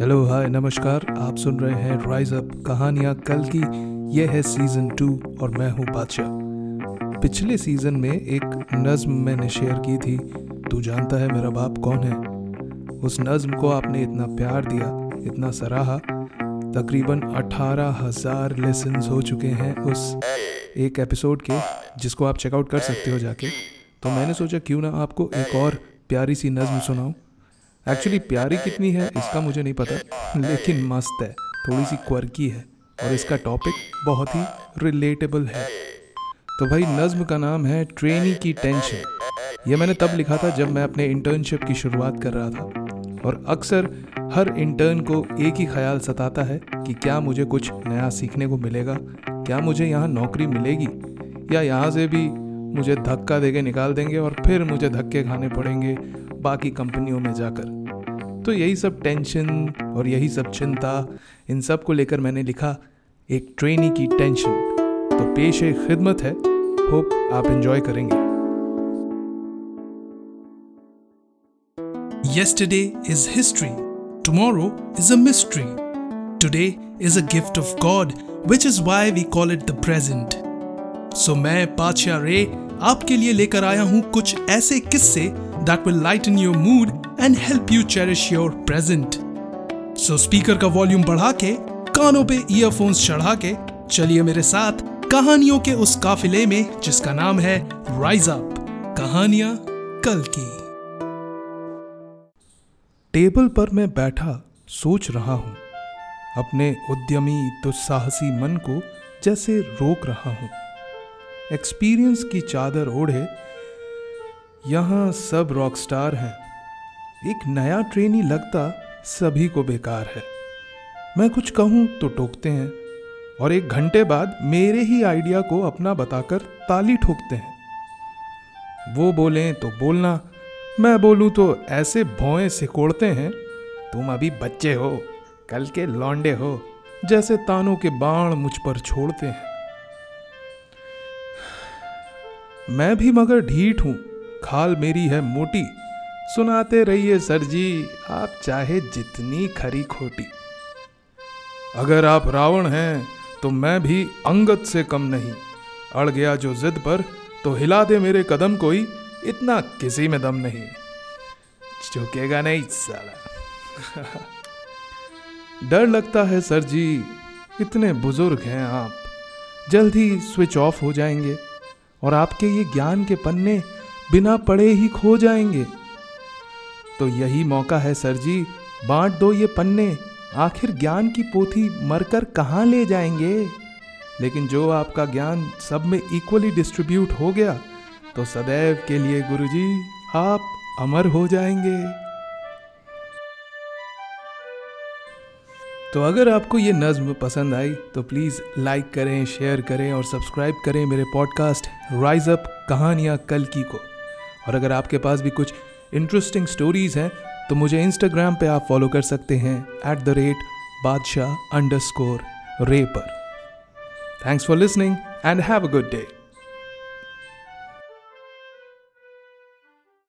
Hello hi नमस्कार। आप सुन रहे हैं राइज अप कहानियाँ। कल की यह है सीज़न टू और मैं हूँ बादशाह। पिछले सीज़न में एक नज्म मैंने शेयर की थी। तू जानता है मेरा बाप कौन है? उस नज्म को आपने इतना प्यार दिया, इतना सराहा। तकरीबन अठारह हज़ार लेसन हो चुके हैं उस एक एपिसोड के, जिसको आप चेकआउट कर सकते हो जाके। तो मैंने सोचा क्यों ना आपको एक और प्यारी सी नज्म सुनाऊं। एक्चुअली प्यारी कितनी है, इसका मुझे नहीं पता, लेकिन मस्त है थोड़ी सी क्वर्की है, और इसका टॉपिक बहुत ही रिलेटेबल है। तो भाई, नज्म का नाम है ट्रेनी की टेंशन। ये मैंने तब लिखा था जब मैं अपने इंटर्नशिप की शुरुआत कर रहा था। और अक्सर हर इंटर्न को एक ही ख्याल सताता है कि क्या मुझे कुछ नया सीखने को मिलेगा, क्या मुझे यहाँ नौकरी मिलेगी, या यहाँ से भी मुझे धक्का दे के निकाल देंगे और फिर मुझे धक्के खाने पड़ेंगे बाकी कंपनियों में जाकर। तो यही सब टेंशन और यही सब चिंता इन सबको लेकर मैंने लिखा एक ट्रेनी की टेंशन तो पेश खिदमत है होप आप एंजॉय करेंगे Yesterday is history. Tomorrow is a mystery. Today is a gift of God, which is why we call it the present. So मैं पाचा रे आपके लिए लेकर आया हूँ कुछ ऐसे किस्से that will lighten your mood and help you cherish your present so speaker का वॉल्यूम बढ़ा के कानों पे ईयरफोन्स चढ़ा के चलिए मेरे साथ कहानियों के उस काफिले में, जिसका नाम है राइज अप कहानियाँ कल की। टेबल पर मैं बैठा सोच रहा हूँ। अपने उद्यमी दुस्साहसी मन को जैसे रोक रहा हूँ। एक्सपीरियंस की चादर ओढ़े, यहाँ सब रॉकस्टार हैं। एक नया ट्रेनी लगता सभी को बेकार है। मैं कुछ कहूँ तो टोकते हैं और एक घंटे बाद मेरे ही आइडिया को अपना बताकर ताली ठोकते हैं। वो बोलें तो बोलना, मैं बोलूँ तो ऐसे भौएँ सिकोड़ते हैं, तुम अभी बच्चे हो, कल के लौंडे हो, जैसे तानों के बाण मुझ पर छोड़ते हैं। मैं भी मगर ढीठ हूँ, खाल मेरी है मोटी सुनाते रहिए सर जी, आप चाहे जितनी खरी खोटी। अगर आप रावण हैं तो मैं भी अंगत से कम नहीं। अड़ गया जो जिद पर तो हिला दे मेरे कदम कोई, इतना किसी में दम नहीं। झुकेगा नहीं, साला। डर लगता है सर जी, इतने बुज़ुर्ग हैं आप। जल्द ही स्विच ऑफ़ हो जाएँगे, और आपके ये ज्ञान के पन्ने बिना पढ़े ही खो जाएँगे। तो यही मौका है, सर जी। बांट दो ये पन्ने। आखिर ज्ञान की पोथी मरकर कहाँ ले जाएँगे? लेकिन जो आपका ज्ञान सब में इक्वली डिस्ट्रीब्यूट हो गया तो सदैव के लिए गुरुजी, आप अमर हो जाएँगे। तो अगर आपको ये नज्म पसंद आई तो प्लीज़ लाइक करें शेयर करें और सब्सक्राइब करें मेरे पॉडकास्ट राइज अप कहानियाँ कल की को। और अगर आपके पास भी कुछ इंटरेस्टिंग स्टोरीज हैं तो मुझे इंस्टाग्राम पे आप फॉलो कर सकते हैं at the rate Badshah underscore ray पर thanks for listening and have a good day